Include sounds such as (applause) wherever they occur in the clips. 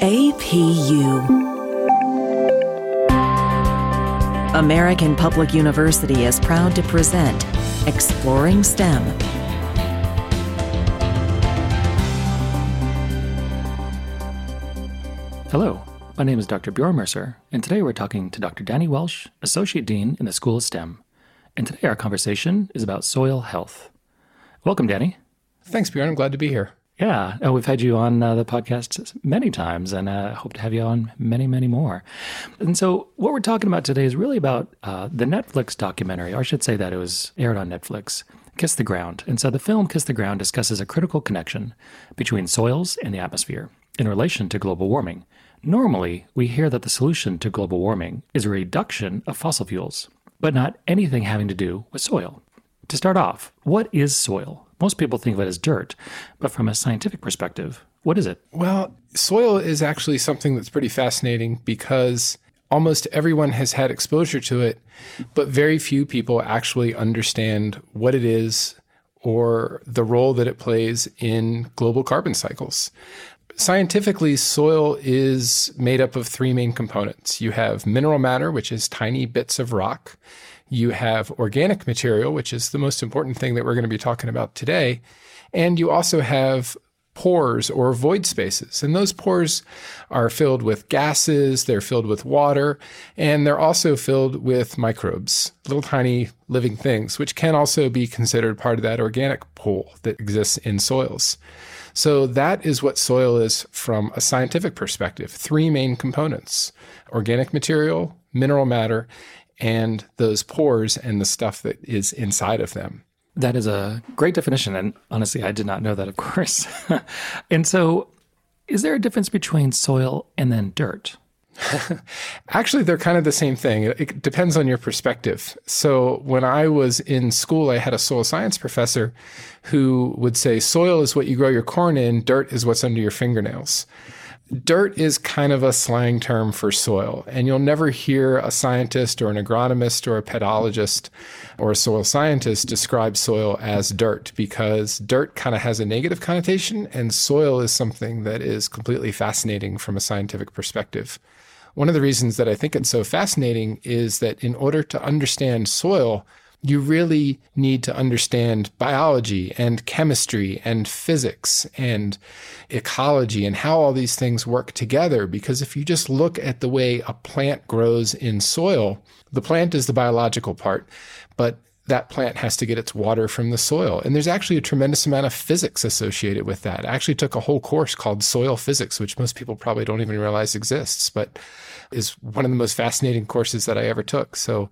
APU. American Public University is proud to present Exploring STEM. Hello, my name is Dr. Bjorn Mercer, and today we're talking to Dr. Danny Welsh, Associate Dean in the School of STEM. And today our conversation is about soil health. Welcome, Danny. Thanks, Bjorn. I'm glad to be here. Yeah, uh, we've had you on uh, the podcast many times, and uh, hope to have you on many, many more. And so, what we're talking about today is really about uh, the Netflix documentary, or I should say that it was aired on Netflix, Kiss the Ground. And so, the film Kiss the Ground discusses a critical connection between soils and the atmosphere in relation to global warming. Normally, we hear that the solution to global warming is a reduction of fossil fuels, but not anything having to do with soil. To start off, what is soil? Most people think of it as dirt, but from a scientific perspective, what is it? Well, soil is actually something that's pretty fascinating because almost everyone has had exposure to it, but very few people actually understand what it is or the role that it plays in global carbon cycles. Scientifically, soil is made up of three main components. You have mineral matter, which is tiny bits of rock. You have organic material, which is the most important thing that we're going to be talking about today. And you also have pores or void spaces. And those pores are filled with gases, they're filled with water, and they're also filled with microbes, little tiny living things, which can also be considered part of that organic pool that exists in soils. So that is what soil is from a scientific perspective. Three main components organic material, mineral matter, and those pores and the stuff that is inside of them. That is a great definition. And honestly, I did not know that, of course. (laughs) and so, is there a difference between soil and then dirt? (laughs) Actually, they're kind of the same thing. It depends on your perspective. So, when I was in school, I had a soil science professor who would say, Soil is what you grow your corn in, dirt is what's under your fingernails. Dirt is kind of a slang term for soil, and you'll never hear a scientist or an agronomist or a pedologist or a soil scientist describe soil as dirt because dirt kind of has a negative connotation, and soil is something that is completely fascinating from a scientific perspective. One of the reasons that I think it's so fascinating is that in order to understand soil, you really need to understand biology and chemistry and physics and ecology and how all these things work together. Because if you just look at the way a plant grows in soil, the plant is the biological part, but that plant has to get its water from the soil. And there's actually a tremendous amount of physics associated with that. I actually took a whole course called soil physics, which most people probably don't even realize exists, but is one of the most fascinating courses that I ever took. So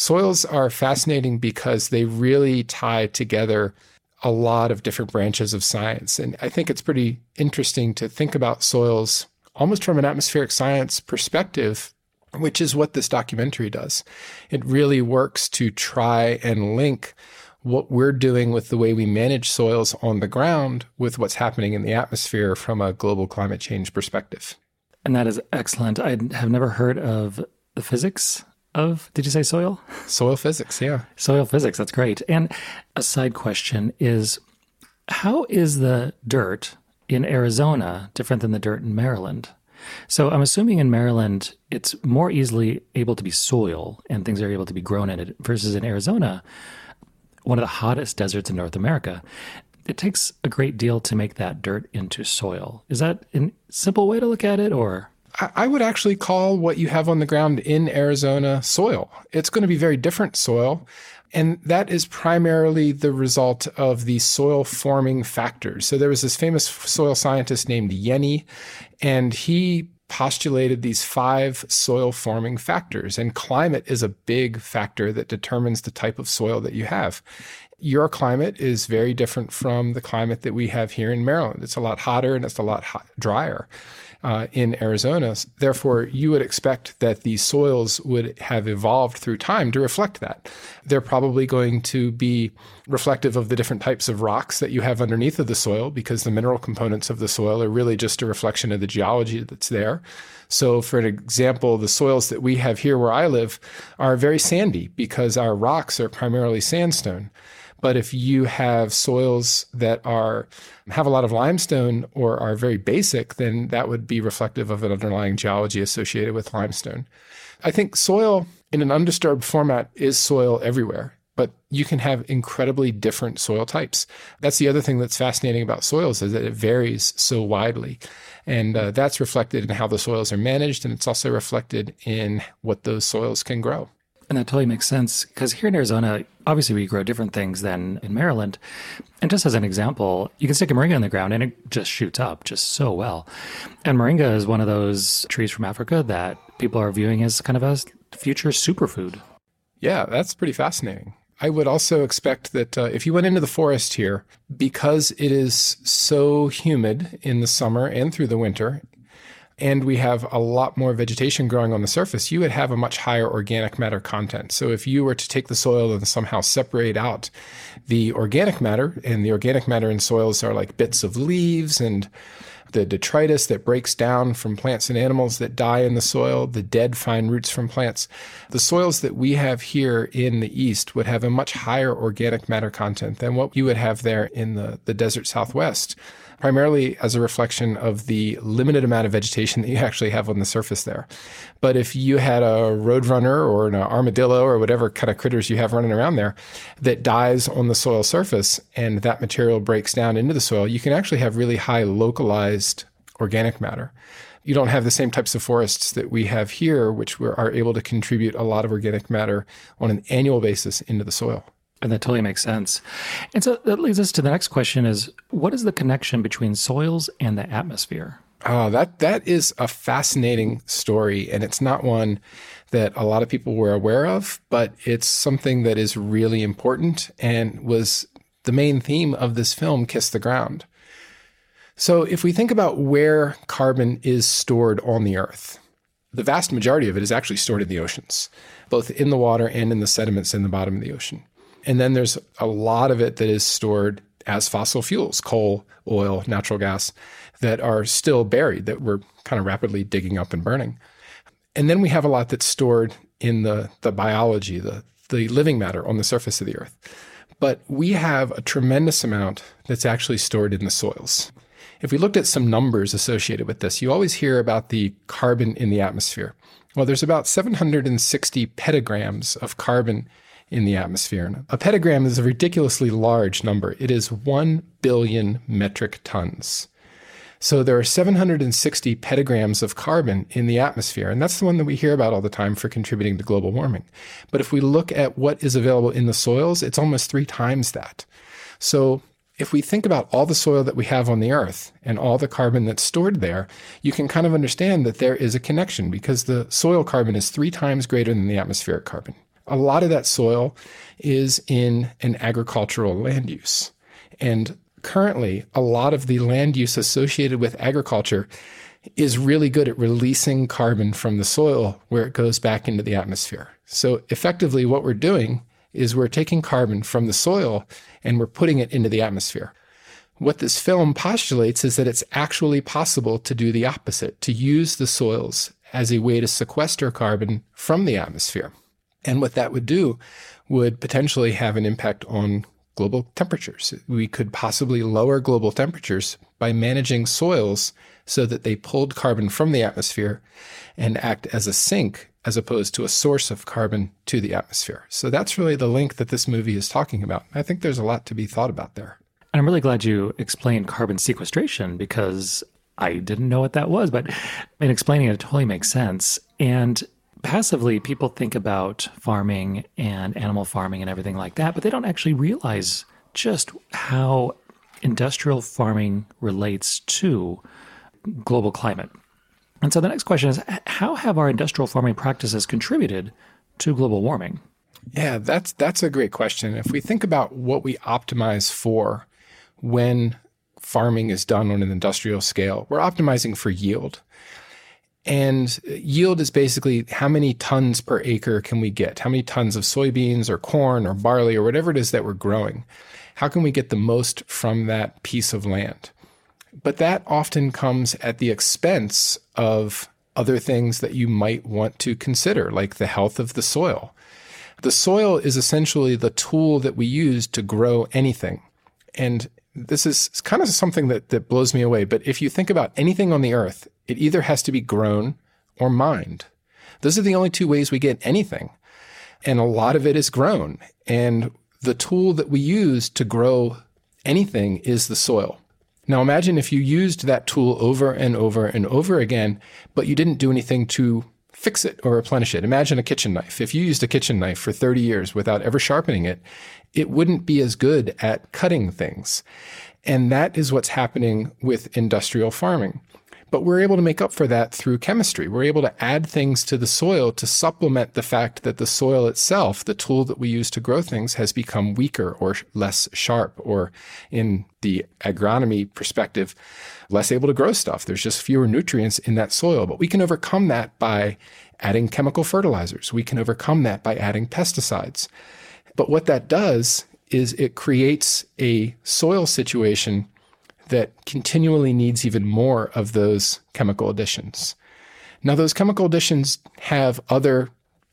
Soils are fascinating because they really tie together a lot of different branches of science. And I think it's pretty interesting to think about soils almost from an atmospheric science perspective, which is what this documentary does. It really works to try and link what we're doing with the way we manage soils on the ground with what's happening in the atmosphere from a global climate change perspective. And that is excellent. I have never heard of the physics of did you say soil? Soil physics, yeah. Soil physics, that's great. And a side question is how is the dirt in Arizona different than the dirt in Maryland? So I'm assuming in Maryland it's more easily able to be soil and things are able to be grown in it versus in Arizona, one of the hottest deserts in North America. It takes a great deal to make that dirt into soil. Is that a simple way to look at it or I would actually call what you have on the ground in Arizona soil. It's going to be very different soil. And that is primarily the result of the soil forming factors. So there was this famous soil scientist named Jenny, and he postulated these five soil forming factors. And climate is a big factor that determines the type of soil that you have. Your climate is very different from the climate that we have here in Maryland. It's a lot hotter and it's a lot hot, drier uh, in Arizona. Therefore, you would expect that the soils would have evolved through time to reflect that. They're probably going to be reflective of the different types of rocks that you have underneath of the soil because the mineral components of the soil are really just a reflection of the geology that's there. So, for an example, the soils that we have here where I live are very sandy because our rocks are primarily sandstone. But if you have soils that are have a lot of limestone or are very basic, then that would be reflective of an underlying geology associated with limestone. I think soil in an undisturbed format is soil everywhere but you can have incredibly different soil types. That's the other thing that's fascinating about soils is that it varies so widely. And uh, that's reflected in how the soils are managed, and it's also reflected in what those soils can grow. And that totally makes sense because here in Arizona, obviously we grow different things than in Maryland. And just as an example, you can stick a moringa in the ground and it just shoots up just so well. And moringa is one of those trees from Africa that people are viewing as kind of a future superfood. Yeah, that's pretty fascinating. I would also expect that uh, if you went into the forest here, because it is so humid in the summer and through the winter, and we have a lot more vegetation growing on the surface, you would have a much higher organic matter content. So if you were to take the soil and somehow separate out the organic matter, and the organic matter in soils are like bits of leaves and the detritus that breaks down from plants and animals that die in the soil, the dead fine roots from plants. The soils that we have here in the east would have a much higher organic matter content than what you would have there in the, the desert southwest primarily as a reflection of the limited amount of vegetation that you actually have on the surface there. But if you had a roadrunner or an armadillo or whatever kind of critters you have running around there that dies on the soil surface and that material breaks down into the soil, you can actually have really high localized organic matter you don't have the same types of forests that we have here, which are able to contribute a lot of organic matter on an annual basis into the soil. And that totally makes sense. And so that leads us to the next question is what is the connection between soils and the atmosphere? Oh, that that is a fascinating story and it's not one that a lot of people were aware of, but it's something that is really important and was the main theme of this film Kiss the Ground. So, if we think about where carbon is stored on the earth, the vast majority of it is actually stored in the oceans, both in the water and in the sediments in the bottom of the ocean. And then there's a lot of it that is stored as fossil fuels, coal, oil, natural gas, that are still buried, that we're kind of rapidly digging up and burning. And then we have a lot that's stored in the, the biology, the, the living matter on the surface of the earth. But we have a tremendous amount that's actually stored in the soils. If we looked at some numbers associated with this, you always hear about the carbon in the atmosphere. Well, there's about 760 petagrams of carbon in the atmosphere. A petagram is a ridiculously large number. It is 1 billion metric tons. So there are 760 petagrams of carbon in the atmosphere, and that's the one that we hear about all the time for contributing to global warming. But if we look at what is available in the soils, it's almost three times that. So if we think about all the soil that we have on the earth and all the carbon that's stored there, you can kind of understand that there is a connection because the soil carbon is three times greater than the atmospheric carbon a lot of that soil is in an agricultural land use. And currently, a lot of the land use associated with agriculture is really good at releasing carbon from the soil where it goes back into the atmosphere. So, effectively, what we're doing is we're taking carbon from the soil and we're putting it into the atmosphere. What this film postulates is that it's actually possible to do the opposite, to use the soils as a way to sequester carbon from the atmosphere. And what that would do would potentially have an impact on global temperatures. We could possibly lower global temperatures by managing soils so that they pulled carbon from the atmosphere and act as a sink as opposed to a source of carbon to the atmosphere. So that's really the link that this movie is talking about. I think there's a lot to be thought about there. And I'm really glad you explained carbon sequestration because I didn't know what that was, but in explaining it, it totally makes sense. And passively, people think about farming and animal farming and everything like that, but they don't actually realize just how industrial farming relates to global climate. And so the next question is how have our industrial farming practices contributed to global warming? Yeah, that's that's a great question. If we think about what we optimize for when farming is done on an industrial scale, we're optimizing for yield. And yield is basically how many tons per acre can we get? How many tons of soybeans or corn or barley or whatever it is that we're growing? How can we get the most from that piece of land? But that often comes at the expense of other things that you might want to consider, like the health of the soil. The soil is essentially the tool that we use to grow anything. And this is kind of something that, that blows me away. But if you think about anything on the earth, it either has to be grown or mined. Those are the only two ways we get anything. And a lot of it is grown. And the tool that we use to grow anything is the soil. Now imagine if you used that tool over and over and over again, but you didn't do anything to fix it or replenish it. Imagine a kitchen knife. If you used a kitchen knife for 30 years without ever sharpening it, it wouldn't be as good at cutting things. And that is what's happening with industrial farming. But we're able to make up for that through chemistry. We're able to add things to the soil to supplement the fact that the soil itself, the tool that we use to grow things, has become weaker or less sharp, or in the agronomy perspective, less able to grow stuff. There's just fewer nutrients in that soil. But we can overcome that by adding chemical fertilizers. We can overcome that by adding pesticides. But what that does is it creates a soil situation that continually needs even more of those chemical additions. Now, those chemical additions have other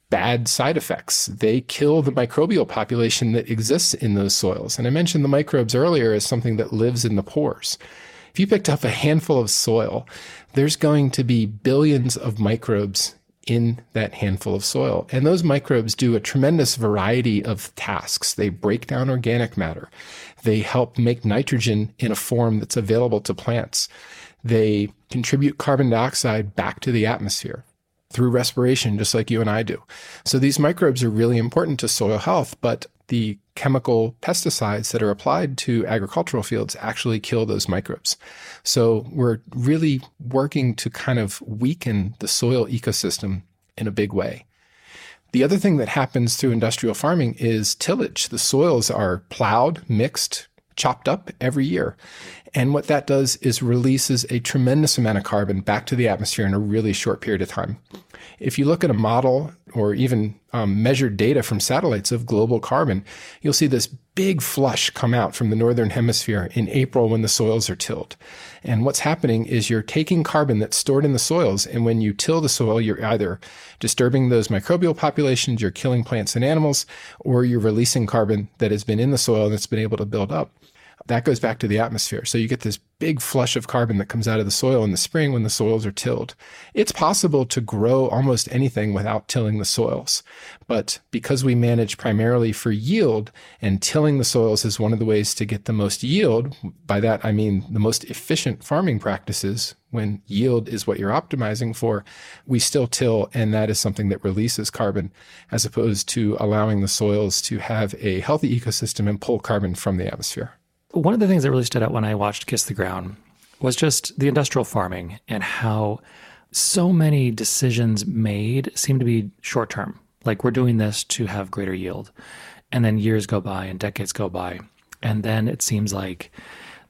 bad side effects. They kill the microbial population that exists in those soils. And I mentioned the microbes earlier as something that lives in the pores. If you picked up a handful of soil, there's going to be billions of microbes in that handful of soil. And those microbes do a tremendous variety of tasks. They break down organic matter. They help make nitrogen in a form that's available to plants. They contribute carbon dioxide back to the atmosphere through respiration, just like you and I do. So these microbes are really important to soil health, but the chemical pesticides that are applied to agricultural fields actually kill those microbes. So we're really working to kind of weaken the soil ecosystem in a big way. The other thing that happens through industrial farming is tillage. The soils are plowed, mixed, chopped up every year. And what that does is releases a tremendous amount of carbon back to the atmosphere in a really short period of time. If you look at a model or even um, measured data from satellites of global carbon, you'll see this big flush come out from the northern hemisphere in April when the soils are tilled. And what's happening is you're taking carbon that's stored in the soils, and when you till the soil, you're either disturbing those microbial populations, you're killing plants and animals, or you're releasing carbon that has been in the soil that's been able to build up that goes back to the atmosphere. So you get this big flush of carbon that comes out of the soil in the spring when the soils are tilled. It's possible to grow almost anything without tilling the soils. But because we manage primarily for yield and tilling the soils is one of the ways to get the most yield, by that I mean the most efficient farming practices when yield is what you're optimizing for, we still till, and that is something that releases carbon as opposed to allowing the soils to have a healthy ecosystem and pull carbon from the atmosphere. One of the things that really stood out when I watched Kiss the Ground was just the industrial farming and how so many decisions made seem to be short term. Like we're doing this to have greater yield. And then years go by and decades go by. And then it seems like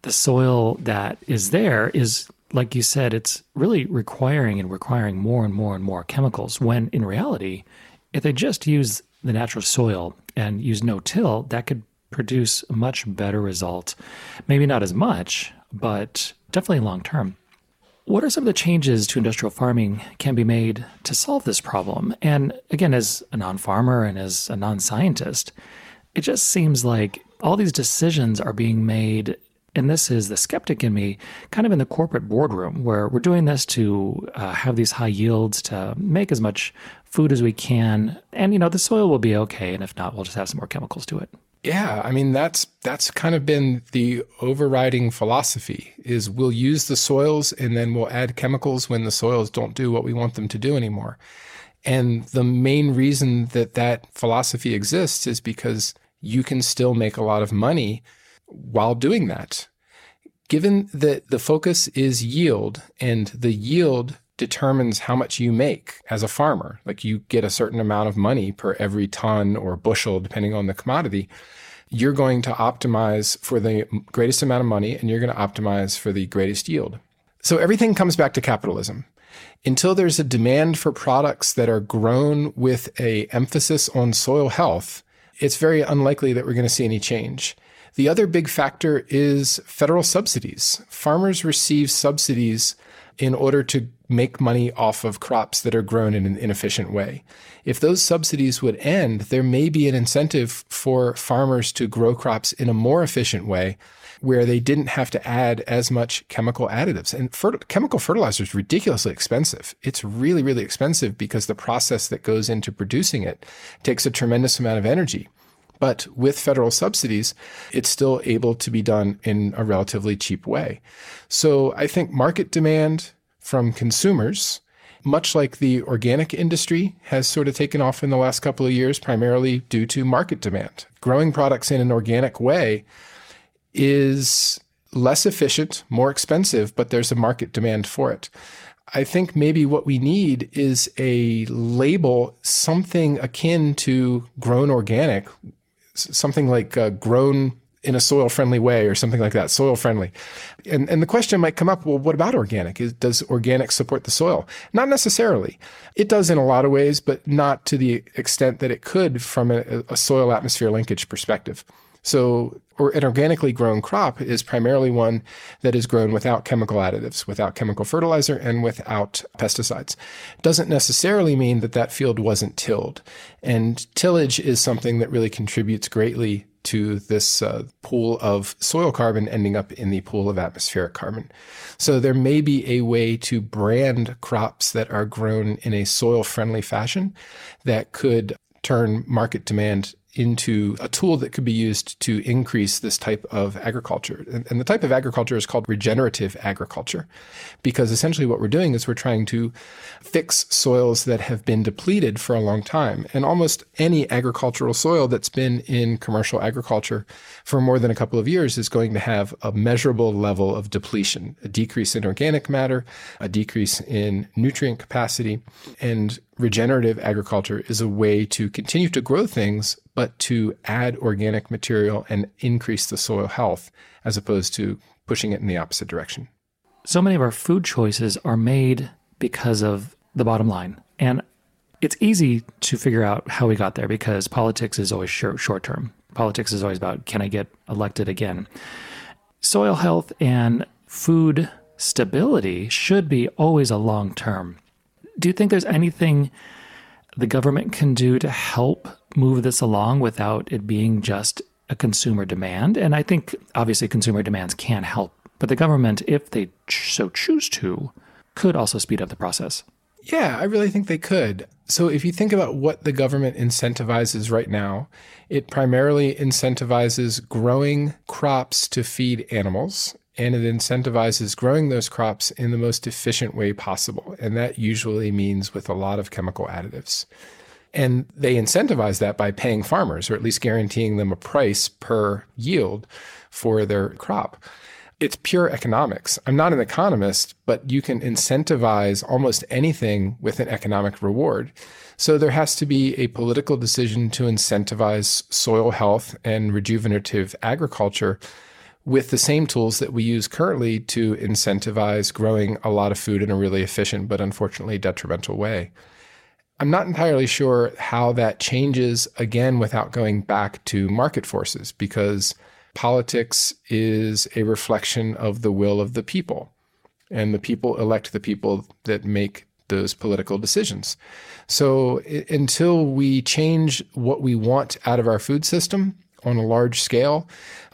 the soil that is there is, like you said, it's really requiring and requiring more and more and more chemicals. When in reality, if they just use the natural soil and use no till, that could produce a much better result. Maybe not as much, but definitely long term. What are some of the changes to industrial farming can be made to solve this problem? And again, as a non farmer and as a non scientist, it just seems like all these decisions are being made. And this is the skeptic in me, kind of in the corporate boardroom, where we're doing this to uh, have these high yields, to make as much food as we can. And, you know, the soil will be okay. And if not, we'll just have some more chemicals to it. Yeah, I mean that's that's kind of been the overriding philosophy is we'll use the soils and then we'll add chemicals when the soils don't do what we want them to do anymore. And the main reason that that philosophy exists is because you can still make a lot of money while doing that. Given that the focus is yield and the yield determines how much you make as a farmer. Like you get a certain amount of money per every ton or bushel, depending on the commodity. You're going to optimize for the greatest amount of money and you're going to optimize for the greatest yield. So everything comes back to capitalism. Until there's a demand for products that are grown with a emphasis on soil health, it's very unlikely that we're going to see any change. The other big factor is federal subsidies. Farmers receive subsidies in order to make money off of crops that are grown in an inefficient way. If those subsidies would end, there may be an incentive for farmers to grow crops in a more efficient way where they didn't have to add as much chemical additives. And fer- chemical fertilizer is ridiculously expensive. It's really, really expensive because the process that goes into producing it takes a tremendous amount of energy. But with federal subsidies, it's still able to be done in a relatively cheap way. So I think market demand from consumers, much like the organic industry has sort of taken off in the last couple of years, primarily due to market demand. Growing products in an organic way is less efficient, more expensive, but there's a market demand for it. I think maybe what we need is a label, something akin to grown organic, something like uh, grown in a soil friendly way or something like that, soil friendly. And, and the question might come up, well, what about organic? Is, does organic support the soil? Not necessarily. It does in a lot of ways, but not to the extent that it could from a, a soil atmosphere linkage perspective. So, or an organically grown crop is primarily one that is grown without chemical additives, without chemical fertilizer, and without pesticides. Doesn't necessarily mean that that field wasn't tilled. And tillage is something that really contributes greatly to this uh, pool of soil carbon ending up in the pool of atmospheric carbon. So there may be a way to brand crops that are grown in a soil friendly fashion that could turn market demand into a tool that could be used to increase this type of agriculture. And, and, the type of agriculture is called regenerative agriculture, because essentially what we're doing is we're trying to fix soils that have been depleted for a long time. And almost any agricultural soil that's been in commercial agriculture for more than a couple of years is going to have a measurable level of depletion, a decrease in organic matter, a decrease in nutrient capacity, and regenerative agriculture is a way to continue to grow things, but to add organic material and increase the soil health as opposed to pushing it in the opposite direction. So many of our food choices are made because of the bottom line. And it's easy to figure out how we got there because politics is always short term. Politics is always about can I get elected again? Soil health and food stability should be always a long term do you think there's anything the government can do to help move this along without it being just a consumer demand? And I think obviously consumer demands can help, but the government, if they so choose to, could also speed up the process. Yeah, I really think they could. So if you think about what the government incentivizes right now, it primarily incentivizes growing crops to feed animals and it incentivizes growing those crops in the most efficient way possible. And that usually means with a lot of chemical additives. And they incentivize that by paying farmers, or at least guaranteeing them a price per yield for their crop. It's pure economics. I'm not an economist, but you can incentivize almost anything with an economic reward. So there has to be a political decision to incentivize soil health and rejuvenative agriculture with the same tools that we use currently to incentivize growing a lot of food in a really efficient but unfortunately detrimental way. I'm not entirely sure how that changes again without going back to market forces because politics is a reflection of the will of the people. And the people elect the people that make those political decisions. So until we change what we want out of our food system on a large scale,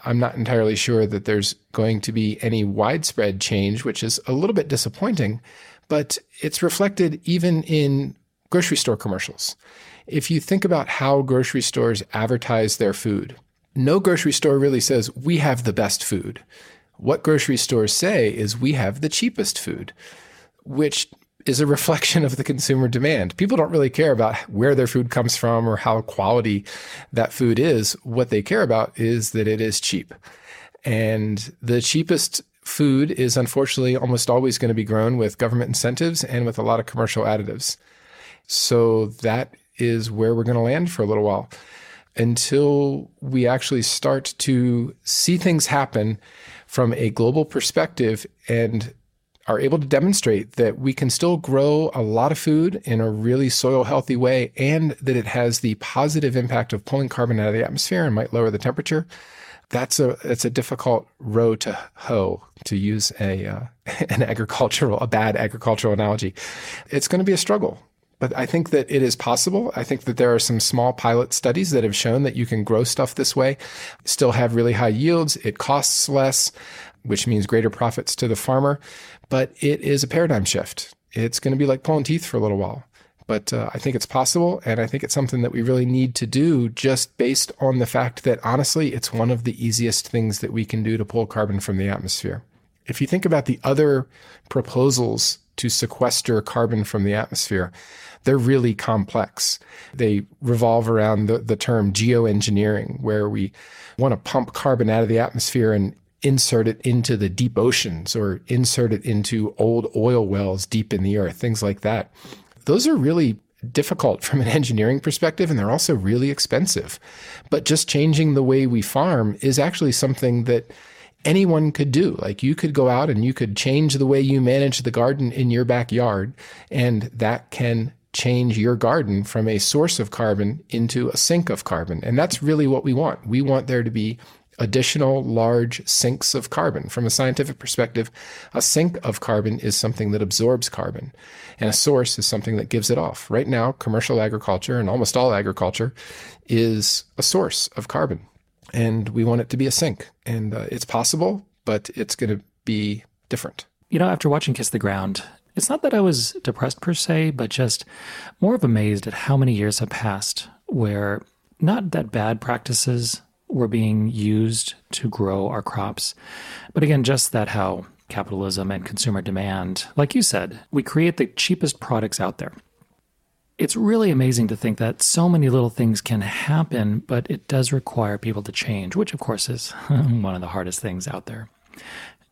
I'm not entirely sure that there's going to be any widespread change, which is a little bit disappointing, but it's reflected even in grocery store commercials. If you think about how grocery stores advertise their food, no grocery store really says, We have the best food. What grocery stores say is, We have the cheapest food, which is a reflection of the consumer demand. People don't really care about where their food comes from or how quality that food is. What they care about is that it is cheap. And the cheapest food is unfortunately almost always going to be grown with government incentives and with a lot of commercial additives. So that is where we're going to land for a little while until we actually start to see things happen from a global perspective and are able to demonstrate that we can still grow a lot of food in a really soil healthy way and that it has the positive impact of pulling carbon out of the atmosphere and might lower the temperature, that's a it's a difficult row to hoe to use a uh, (laughs) an agricultural a bad agricultural analogy. It's going to be a struggle. But I think that it is possible. I think that there are some small pilot studies that have shown that you can grow stuff this way, still have really high yields. It costs less, which means greater profits to the farmer. But it is a paradigm shift. It's going to be like pulling teeth for a little while. But uh, I think it's possible. And I think it's something that we really need to do just based on the fact that honestly, it's one of the easiest things that we can do to pull carbon from the atmosphere. If you think about the other proposals to sequester carbon from the atmosphere, they're really complex. They revolve around the, the term geoengineering, where we want to pump carbon out of the atmosphere and insert it into the deep oceans or insert it into old oil wells deep in the earth, things like that. Those are really difficult from an engineering perspective and they're also really expensive. But just changing the way we farm is actually something that anyone could do. Like you could go out and you could change the way you manage the garden in your backyard, and that can change your garden from a source of carbon into a sink of carbon. And that's really what we want. We want there to be additional large sinks of carbon. From a scientific perspective, a sink of carbon is something that absorbs carbon, and a source is something that gives it off. Right now, commercial agriculture and almost all agriculture is a source of carbon, and we want it to be a sink. And uh, it's possible, but it's going to be different. You know, after watching Kiss the Ground, it's not that I was depressed per se, but just more of amazed at how many years have passed where not that bad practices were being used to grow our crops, but again, just that how capitalism and consumer demand, like you said, we create the cheapest products out there. It's really amazing to think that so many little things can happen, but it does require people to change, which of course is (laughs) one of the hardest things out there.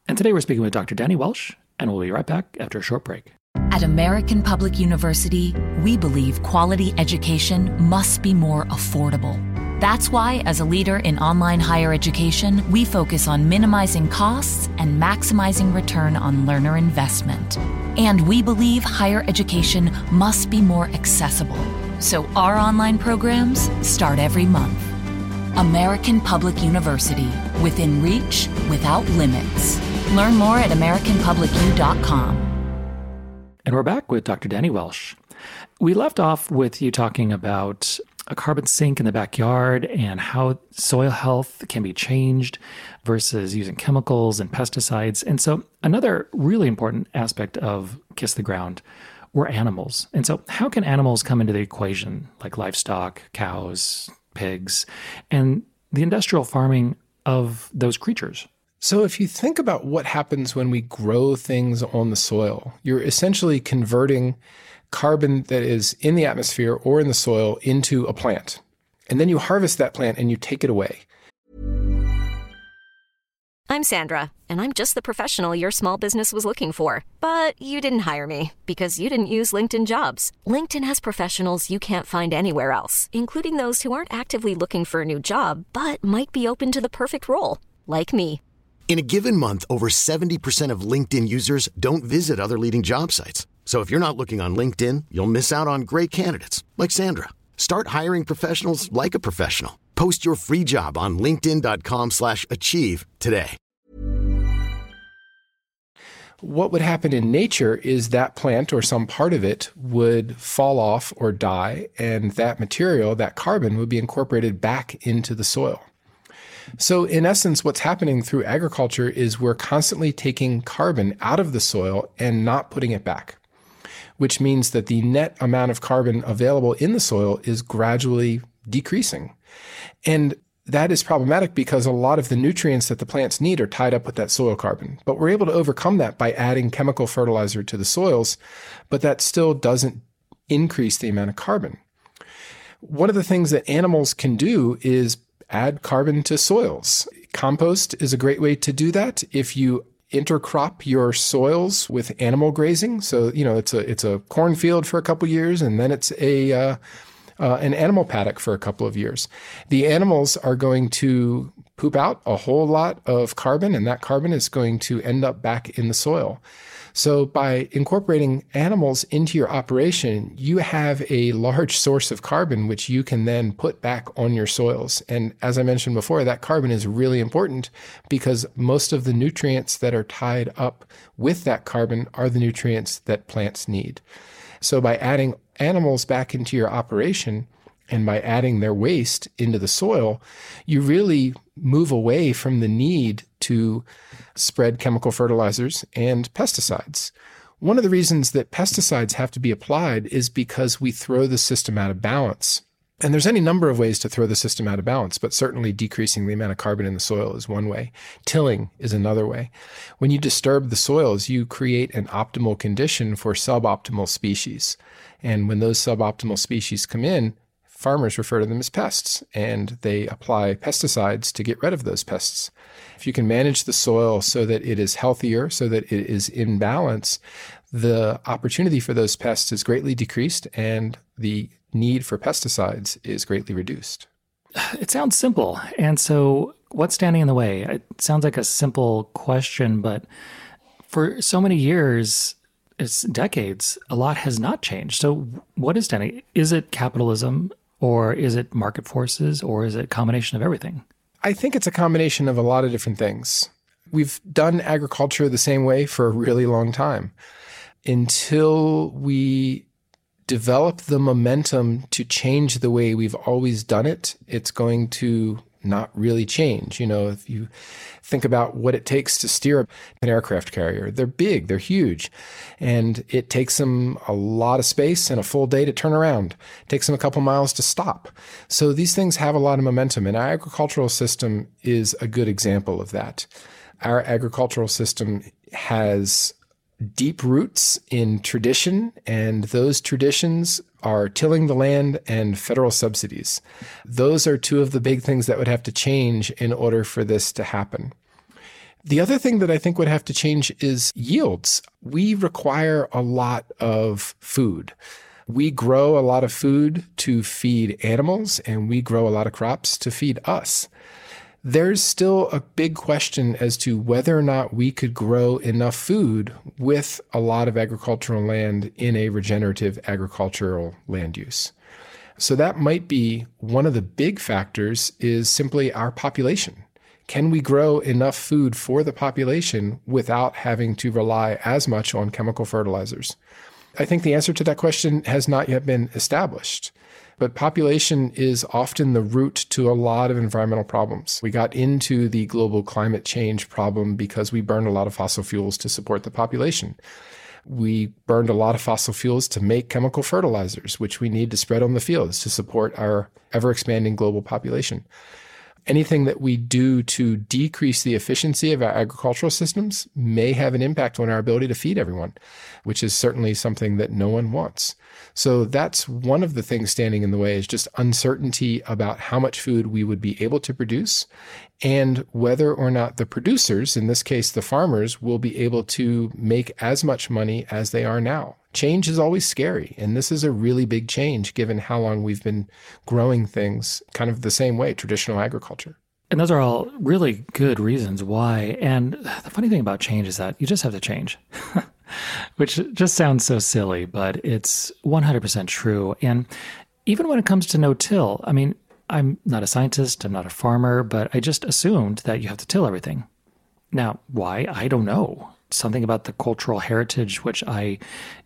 And today we're speaking with Dr. Danny Welsh, and we'll be right back after a short break. At American Public University, we believe quality education must be more affordable. That's why, as a leader in online higher education, we focus on minimizing costs and maximizing return on learner investment. And we believe higher education must be more accessible. So our online programs start every month. American Public University, within reach, without limits. Learn more at AmericanPublicU.com. And we're back with Dr. Danny Welsh. We left off with you talking about a carbon sink in the backyard and how soil health can be changed versus using chemicals and pesticides. And so, another really important aspect of Kiss the Ground were animals. And so, how can animals come into the equation, like livestock, cows, pigs, and the industrial farming of those creatures? So, if you think about what happens when we grow things on the soil, you're essentially converting carbon that is in the atmosphere or in the soil into a plant. And then you harvest that plant and you take it away. I'm Sandra, and I'm just the professional your small business was looking for. But you didn't hire me because you didn't use LinkedIn jobs. LinkedIn has professionals you can't find anywhere else, including those who aren't actively looking for a new job but might be open to the perfect role, like me. In a given month, over 70% of LinkedIn users don't visit other leading job sites. So if you're not looking on LinkedIn, you'll miss out on great candidates like Sandra. Start hiring professionals like a professional. Post your free job on linkedin.com/achieve today. What would happen in nature is that plant or some part of it would fall off or die and that material, that carbon would be incorporated back into the soil. So, in essence, what's happening through agriculture is we're constantly taking carbon out of the soil and not putting it back, which means that the net amount of carbon available in the soil is gradually decreasing. And that is problematic because a lot of the nutrients that the plants need are tied up with that soil carbon. But we're able to overcome that by adding chemical fertilizer to the soils, but that still doesn't increase the amount of carbon. One of the things that animals can do is add carbon to soils. Compost is a great way to do that. If you intercrop your soils with animal grazing, so you know it's a it's a cornfield for a couple years, and then it's a uh, uh, an animal paddock for a couple of years. The animals are going to poop out a whole lot of carbon, and that carbon is going to end up back in the soil. So by incorporating animals into your operation, you have a large source of carbon, which you can then put back on your soils. And as I mentioned before, that carbon is really important because most of the nutrients that are tied up with that carbon are the nutrients that plants need. So by adding animals back into your operation, and by adding their waste into the soil, you really move away from the need to spread chemical fertilizers and pesticides. One of the reasons that pesticides have to be applied is because we throw the system out of balance. And there's any number of ways to throw the system out of balance, but certainly decreasing the amount of carbon in the soil is one way. Tilling is another way. When you disturb the soils, you create an optimal condition for suboptimal species. And when those suboptimal species come in, farmers refer to them as pests and they apply pesticides to get rid of those pests. If you can manage the soil so that it is healthier, so that it is in balance, the opportunity for those pests is greatly decreased and the need for pesticides is greatly reduced. (sighs) It sounds simple. And so, what's standing in the way? It sounds like a simple question, but for so many years, it's decades, a lot has not changed. So, what is standing? Is it capitalism? Or is it market forces or is it a combination of everything? I think it's a combination of a lot of different things. We've done agriculture the same way for a really long time until we develop the momentum to change the way we've always done it. It's going to not really change. You know, if you think about what it takes to steer an aircraft carrier, they're big, they're huge, and it takes them a lot of space and a full day to turn around. It takes them a couple miles to stop. So these things have a lot of momentum, and our agricultural system is a good example of that. Our agricultural system has deep roots in tradition, and those traditions are tilling the land and federal subsidies. Those are two of the big things that would have to change in order for this to happen. The other thing that I think would have to change is yields. We require a lot of food. We grow a lot of food to feed animals, and we grow a lot of crops to feed us there's still a big question as to whether or not we could grow enough food with a lot of agricultural land in a regenerative agricultural land use. So that might be one of the big factors is simply our population. Can we grow enough food for the population without having to rely as much on chemical fertilizers? I think the answer to that question has not yet been established. But population is often the root to a lot of environmental problems. We got into the global climate change problem because we burned a lot of fossil fuels to support the population. We burned a lot of fossil fuels to make chemical fertilizers, which we need to spread on the fields to support our ever expanding global population anything that we do to decrease the efficiency of our agricultural systems may have an impact on our ability to feed everyone, which is certainly something that no one wants. So that's one of the things standing in the way is just uncertainty about how much food we would be able to produce and whether or not the producers, in this case the farmers, will be able to make as much money as they are now change is always scary. And this is a really big change given how long we've been growing things kind of the same way, traditional agriculture. And those are all really good reasons why. And the funny thing about change is that you just have to change, (laughs) which just sounds so silly, but it's 100% true. And even when it comes to no till, I mean, I'm not a scientist, I'm not a farmer, but I just assumed that you have to till everything. Now, why? I don't know something about the cultural heritage which I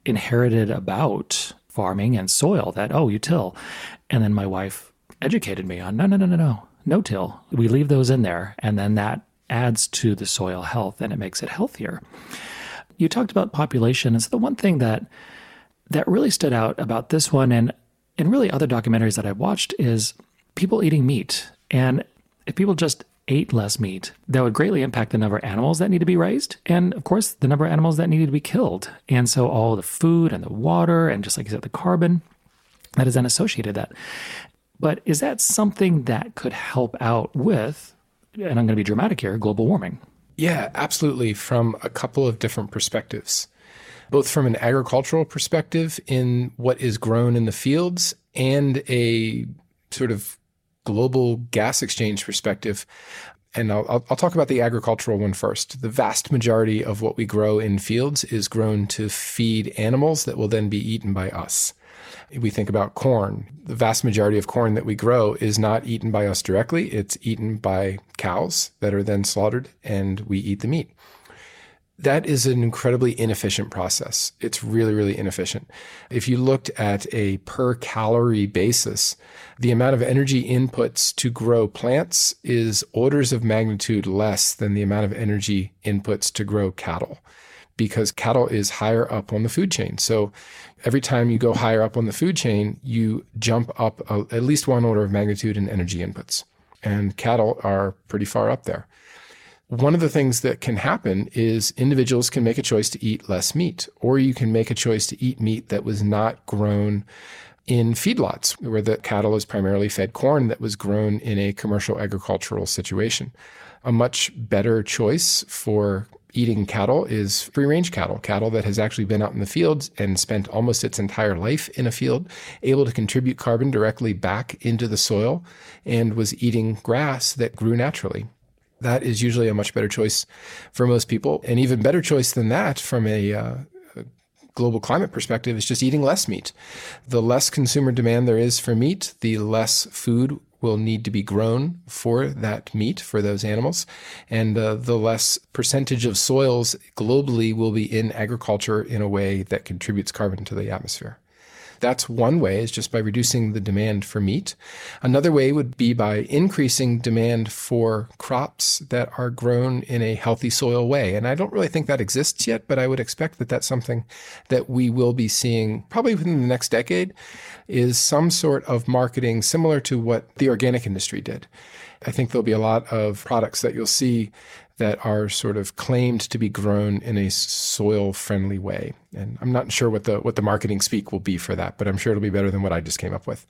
inherited about farming and soil that, oh, you till. And then my wife educated me on no, no, no, no, no, no till. We leave those in there. And then that adds to the soil health and it makes it healthier. You talked about population. and so the one thing that that really stood out about this one and and really other documentaries that I've watched is people eating meat. And if people just ate less meat, that would greatly impact the number of animals that need to be raised, and of course, the number of animals that needed to be killed. And so, all the food and the water, and just like you said, the carbon that is then associated that. But is that something that could help out with, and I'm going to be dramatic here, global warming? Yeah, absolutely. From a couple of different perspectives, both from an agricultural perspective in what is grown in the fields and a sort of global gas exchange perspective, And I'll, I'll, talk about the agricultural one first. The vast majority of what we grow in fields is grown to feed animals that will then be eaten by us. We think about corn. The vast majority of corn that we grow is not eaten by us directly. It's eaten by cows that are then slaughtered and we eat the meat. That is an incredibly inefficient process. It's really, really inefficient. If you looked at a per calorie basis, the amount of energy inputs to grow plants is orders of magnitude less than the amount of energy inputs to grow cattle because cattle is higher up on the food chain. So every time you go higher up on the food chain, you jump up a, at least one order of magnitude in energy inputs. And cattle are pretty far up there. One of the things that can happen is individuals can make a choice to eat less meat, or you can make a choice to eat meat that was not grown in feedlots, where the cattle is primarily fed corn that was grown in a commercial agricultural situation. A much better choice for eating cattle is free range cattle, cattle that has actually been out in the fields and spent almost its entire life in a field, able to contribute carbon directly back into the soil, and was eating grass that grew naturally. That is usually a much better choice for most people. An even better choice than that from a, uh, global climate perspective is just eating less meat. The less consumer demand there is for meat, the less food will need to be grown for that meat for those animals. And uh, the less percentage of soils globally will be in agriculture in a way that contributes carbon to the atmosphere. That's one way is just by reducing the demand for meat. Another way would be by increasing demand for crops that are grown in a healthy soil way. And I don't really think that exists yet, but I would expect that that's something that we will be seeing probably within the next decade is some sort of marketing similar to what the organic industry did. I think there'll be a lot of products that you'll see that are sort of claimed to be grown in a soil friendly way. And I'm not sure what the what the marketing speak will be for that, but I'm sure it'll be better than what I just came up with.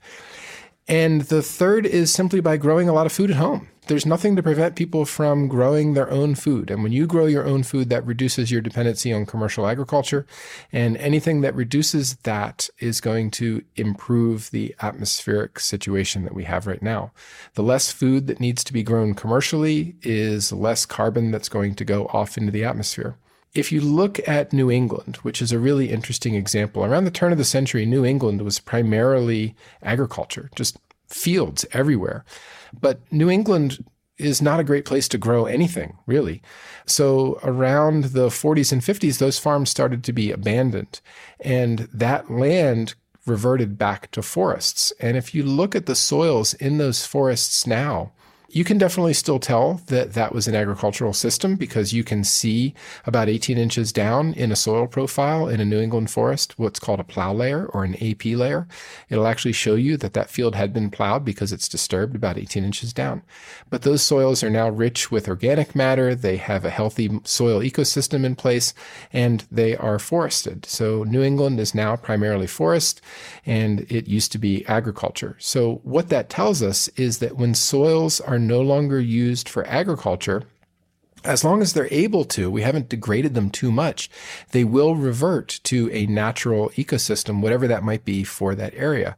And the third is simply by growing a lot of food at home. There's nothing to prevent people from growing their own food. And when you grow your own food, that reduces your dependency on commercial agriculture. And anything that reduces that is going to improve the atmospheric situation that we have right now. The less food that needs to be grown commercially is less carbon that's going to go off into the atmosphere if you look at New England, which is a really interesting example, around the turn of the century, New England was primarily agriculture, just fields everywhere. But New England is not a great place to grow anything, really. So around the 40s and 50s, those farms started to be abandoned. And that land reverted back to forests. And if you look at the soils in those forests now, you can definitely still tell that that was an agricultural system because you can see about 18 inches down in a soil profile in a New England forest what's called a plow layer or an AP layer. It'll actually show you that that field had been plowed because it's disturbed about 18 inches down. But those soils are now rich with organic matter. They have a healthy soil ecosystem in place and they are forested. So New England is now primarily forest and it used to be agriculture. So what that tells us is that when soils are no longer used for agriculture, as long as they're able to, we haven't degraded them too much, they will revert to a natural ecosystem, whatever that might be for that area.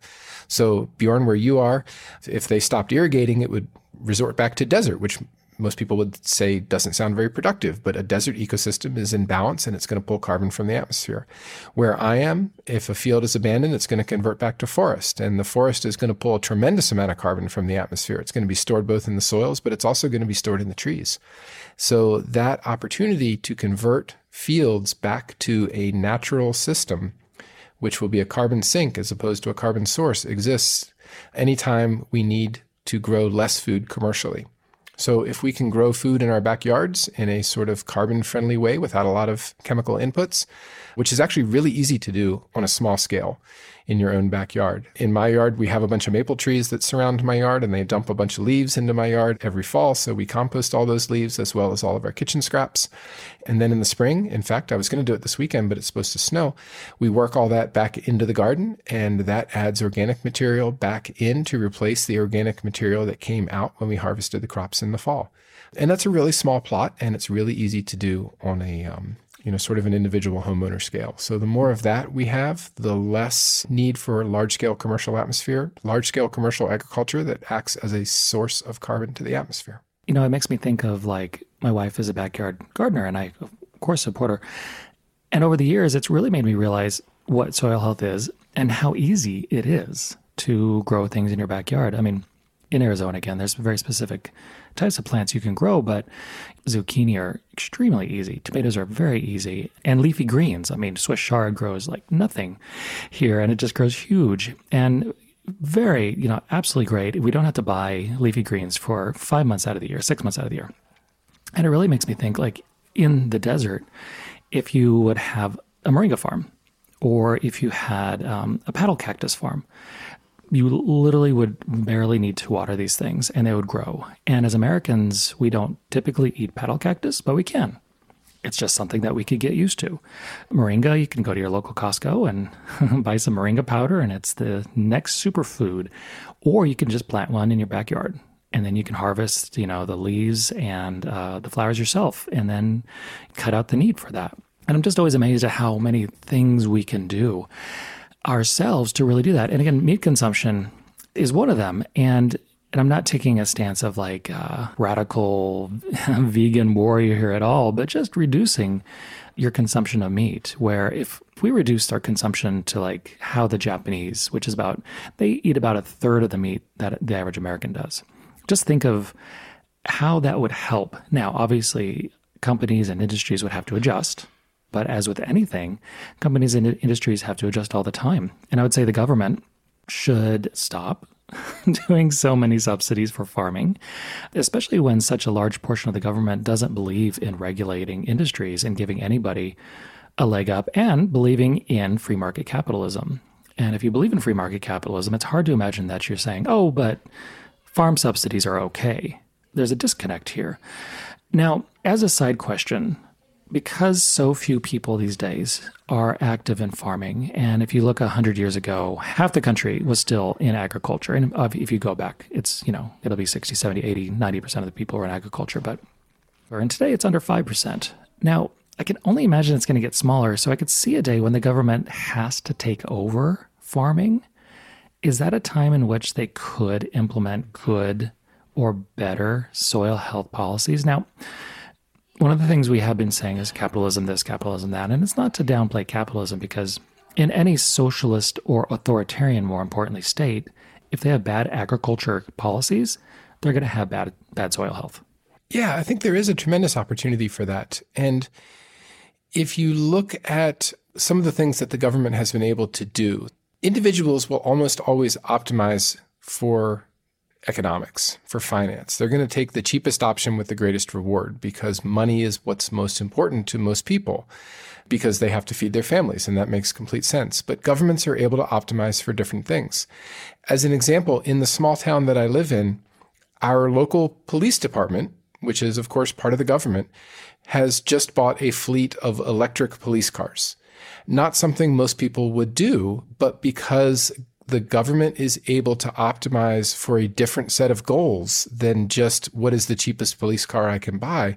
So, Bjorn, where you are, if they stopped irrigating, it would resort back to desert, which most people would say doesn't sound very productive, but a desert ecosystem is in balance and it's going to pull carbon from the atmosphere. Where I am, if a field is abandoned, it's going to convert back to forest. And the forest is going to pull a tremendous amount of carbon from the atmosphere. It's going to be stored both in the soils, but it's also going to be stored in the trees. So that opportunity to convert fields back to a natural system, which will be a carbon sink as opposed to a carbon source, exists anytime we need to grow less food commercially. So if we can grow food in our backyards in a sort of carbon friendly way without a lot of chemical inputs, which is actually really easy to do on a small scale in your own backyard. In my yard, we have a bunch of maple trees that surround my yard and they dump a bunch of leaves into my yard every fall. So we compost all those leaves as well as all of our kitchen scraps. And then in the spring, in fact, I was going to do it this weekend, but it's supposed to snow. We work all that back into the garden and that adds organic material back in to replace the organic material that came out when we harvested the crops in the fall. And that's a really small plot and it's really easy to do on a um, you know, sort of an individual homeowner scale. So the more of that we have, the less need for large scale commercial atmosphere, large scale commercial agriculture that acts as a source of carbon to the atmosphere. you know, it makes me think of like my wife is a backyard gardener and I, of course, support her. And over the years, it's really made me realize what soil health is and how easy it is to grow things in your backyard. I mean, in Arizona, again, there's very specific types of plants you can grow, but zucchini are extremely easy. Tomatoes are very easy. And leafy greens, I mean, Swiss chard grows like nothing here and it just grows huge. And very, you know, absolutely great. We don't have to buy leafy greens for five months out of the year, six months out of the year. And it really makes me think like in the desert, if you would have a moringa farm or if you had um, a paddle cactus farm, you literally would barely need to water these things and they would grow. And as Americans, we don't typically eat paddle cactus, but we can. It's just something that we could get used to. Moringa, you can go to your local Costco and (laughs) buy some moringa powder, and it's the next superfood. Or you can just plant one in your backyard, and then you can harvest, you know, the leaves and uh, the flowers yourself, and then cut out the need for that. And I'm just always amazed at how many things we can do ourselves to really do that. And again, meat consumption is one of them. And and I'm not taking a stance of like uh, radical (laughs) vegan warrior here at all, but just reducing your consumption of meat. Where if we reduced our consumption to like how the Japanese, which is about, they eat about a third of the meat that the average American does. Just think of how that would help. Now, obviously, companies and industries would have to adjust but as with anything, companies and industries have to adjust all the time. And I would say the government should stop (laughs) doing so many subsidies for farming, especially when such a large portion of the government doesn't believe in regulating industries and giving anybody a leg up and believing in free market capitalism. And if you believe in free market capitalism, it's hard to imagine that you're saying, oh, but farm subsidies are okay. There's a disconnect here. Now, as a side question, because so few people these days are active in farming, and if you look 100 years ago, half the country was still in agriculture. And if you go back, it's, you know, it'll be 60, 70, 80, 90% of the people are in agriculture. But and today it's under 5%. Now, I can only imagine it's going to get smaller. So I could see a day when the government has to take over farming. Is that a time in which they could implement good or better soil health policies? Now, one of the things we have been saying is capitalism this, capitalism that. And it's not to downplay capitalism because in any socialist or authoritarian, more importantly, state, if they have bad agriculture policies, they're going to have bad, bad soil health. Yeah, I think there is a tremendous opportunity for that. And if you look at some of the things that the government has been able to do, individuals will almost always optimize for economics, for finance. They're going to take the cheapest option with the greatest reward because money is what's most important to most people because they have to feed their families, and that makes complete sense. But governments are able to optimize for different things. As an example, in the small town that I live in, our local police department, which is, of course, part of the government, has just bought a fleet of electric police cars. Not something most people would do, but because the government is able to optimize for a different set of goals than just what is the cheapest police car I can buy,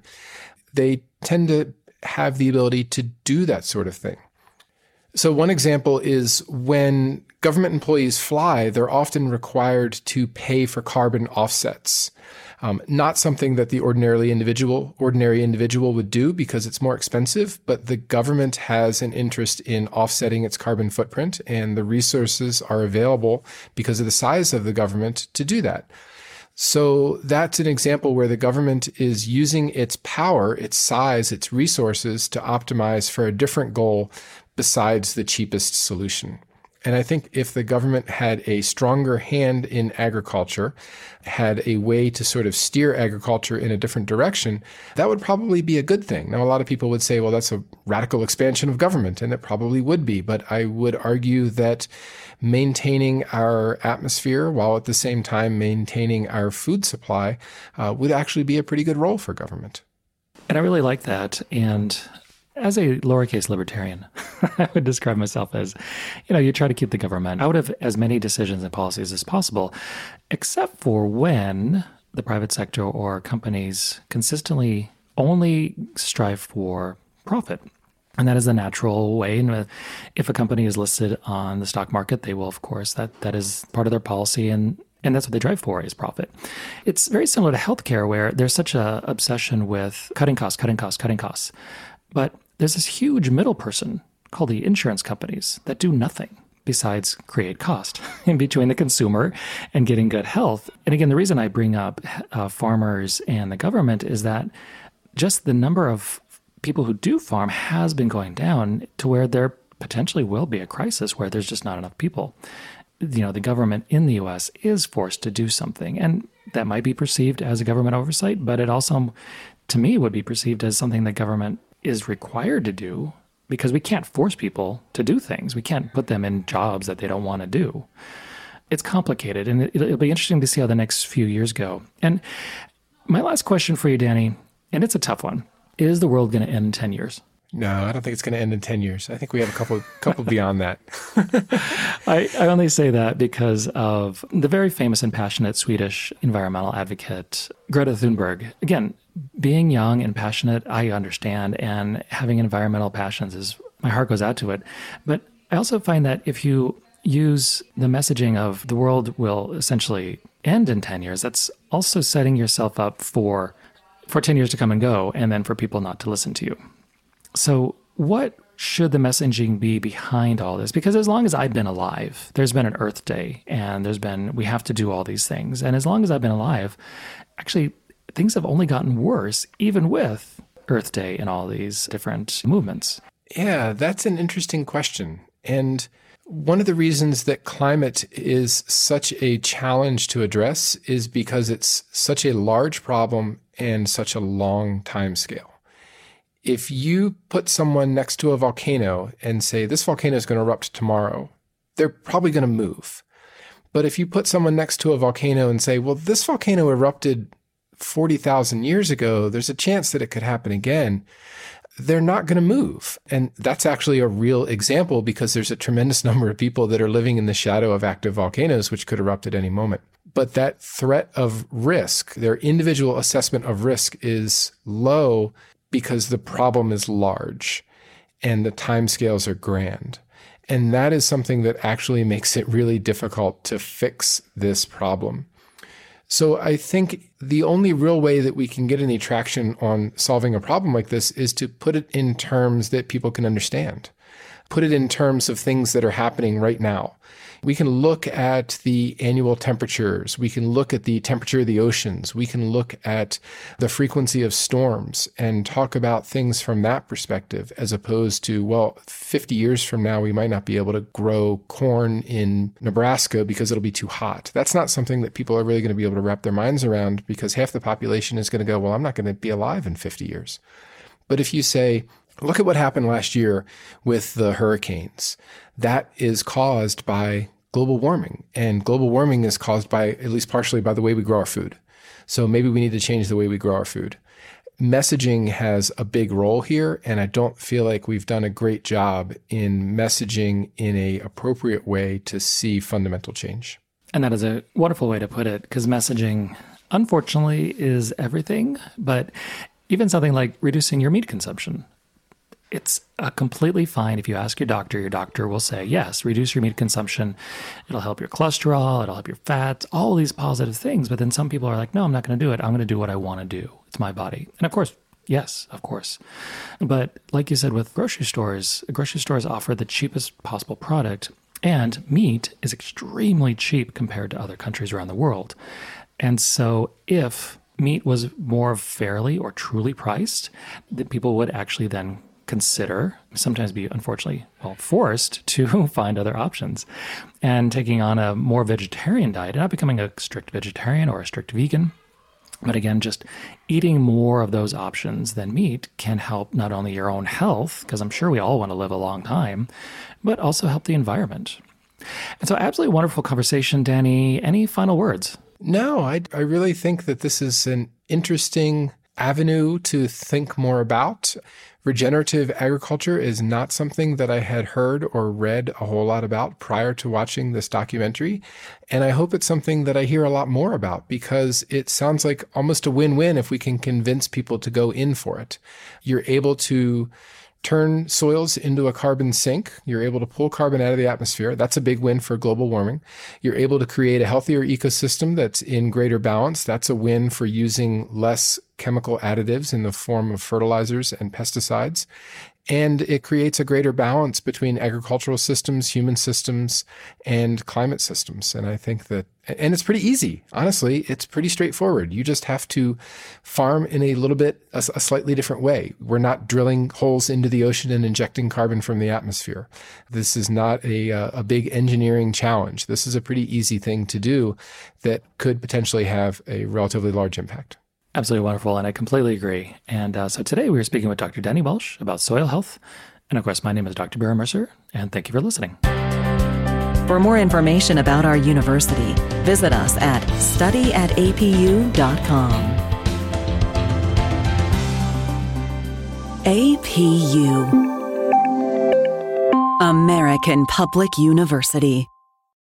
they tend to have the ability to do that sort of thing. So, one example is when government employees fly, they're often required to pay for carbon offsets. Um, not something that the ordinarily individual ordinary individual would do because it's more expensive, but the government has an interest in offsetting its carbon footprint, and the resources are available because of the size of the government to do that. So that's an example where the government is using its power, its size, its resources to optimize for a different goal besides the cheapest solution. And I think if the government had a stronger hand in agriculture, had a way to sort of steer agriculture in a different direction, that would probably be a good thing. Now, a lot of people would say, well, that's a radical expansion of government, and it probably would be. But I would argue that maintaining our atmosphere while at the same time maintaining our food supply uh, would actually be a pretty good role for government. And I really like that. And as a lowercase libertarian, (laughs) I would describe myself as, you know, you try to keep the government out of as many decisions and policies as possible, except for when the private sector or companies consistently only strive for profit. And that is the natural way. And uh, if a company is listed on the stock market, they will, of course, that that is part of their policy. And And that's what they drive for is profit. It's very similar to healthcare where there's such a obsession with cutting costs, cutting costs, cutting costs. But there's this huge middle person called the insurance companies that do nothing besides create cost (laughs) in between the consumer and getting good health. And again, the reason I bring up uh, farmers and the government is that just the number of people who do farm has been going down to where there potentially will be a crisis where there's just not enough people. You know, the government in the US is forced to do something. And that might be perceived as a government oversight, but it also, to me, would be perceived as something that government is required to do because we can't force people to do things. We can't put them in jobs that they don't want to do. It's complicated, and it'll be interesting to see how the next few years go. And my last question for you, Danny, and it's a tough one is the world going to end in 10 years? No, I don't think it's going to end in 10 years. I think we have a couple couple beyond that. (laughs) (laughs) I, I only say that because of the very famous and passionate Swedish environmental advocate, Greta Thunberg. Again, being young and passionate, I understand, and having environmental passions is my heart goes out to it. But I also find that if you use the messaging of the world will essentially end in 10 years, that's also setting yourself up for for 10 years to come and go, and then for people not to listen to you. So, what should the messaging be behind all this? Because as long as I've been alive, there's been an Earth Day, and there's been, we have to do all these things. And as long as I've been alive, actually, things have only gotten worse, even with Earth Day and all these different movements. Yeah, that's an interesting question. And one of the reasons that climate is such a challenge to address is because it's such a large problem and such a long time scale. If you put someone next to a volcano and say, this volcano is going to erupt tomorrow, they're probably going to move. But if you put someone next to a volcano and say, well, this volcano erupted 40,000 years ago, there's a chance that it could happen again, they're not going to move. And that's actually a real example because there's a tremendous (laughs) number of people that are living in the shadow of active volcanoes, which could erupt at any moment. But that threat of risk, their individual assessment of risk is low because the problem is large and the timescales are grand. And that is something that actually makes it really difficult to fix this problem. So I think the only real way that we can get any traction on solving a problem like this is to put it in terms that people can understand. Put it in terms of things that are happening right now. We can look at the annual temperatures. We can look at the temperature of the oceans. We can look at the frequency of storms and talk about things from that perspective, as opposed to, well, 50 years from now, we might not be able to grow corn in Nebraska because it'll be too hot. That's not something that people are really going to be able to wrap their minds around because half the population is going to go, well, I'm not going to be alive in 50 years. But if you say, Look at what happened last year with the hurricanes. That is caused by global warming. And global warming is caused by, at least partially, by the way we grow our food. So maybe we need to change the way we grow our food. Messaging has a big role here, and I don't feel like we've done a great job in messaging in a appropriate way to see fundamental change. And that is a wonderful way to put it, because messaging, unfortunately, is everything. But even something like reducing your meat consumption it's uh, completely fine if you ask your doctor. Your doctor will say, yes, reduce your meat consumption. It'll help your cholesterol, it'll help your fats, all these positive things. But then some people are like, no, I'm not going to do it. I'm going to do what I want to do. It's my body. And of course, yes, of course. But like you said, with grocery stores, grocery stores offer the cheapest possible product. And meat is extremely cheap compared to other countries around the world. And so if meat was more fairly or truly priced, that people would actually then consider, sometimes be unfortunately, well, forced to (laughs) find other options and taking on a more vegetarian diet, not becoming a strict vegetarian or a strict vegan. But again, just eating more of those options than meat can help not only your own health, because I'm sure we all want to live a long time, but also help the environment. And so, absolutely wonderful conversation, Danny. Any final words? No, I, I really think that this is an interesting avenue to think more about. Regenerative agriculture is not something that I had heard or read a whole lot about prior to watching this documentary. And I hope it's something that I hear a lot more about because it sounds like almost a win win if we can convince people to go in for it. You're able to turn soils into a carbon sink. You're able to pull carbon out of the atmosphere. That's a big win for global warming. You're able to create a healthier ecosystem that's in greater balance. That's a win for using less chemical additives in the form of fertilizers and pesticides and it creates a greater balance between agricultural systems, human systems, and climate systems. And I think that, and it's pretty easy. Honestly, it's pretty straightforward. You just have to farm in a little bit, a, a slightly different way. We're not drilling holes into the ocean and injecting carbon from the atmosphere. This is not a, a big engineering challenge. This is a pretty easy thing to do that could potentially have a relatively large impact. Absolutely wonderful. And I completely agree. And uh, so today we are speaking with Dr. Denny Welsh about soil health. And of course, my name is Dr. Bjorn Mercer, and thank you for listening. For more information about our university, visit us at studyatapu.com. APU American Public University.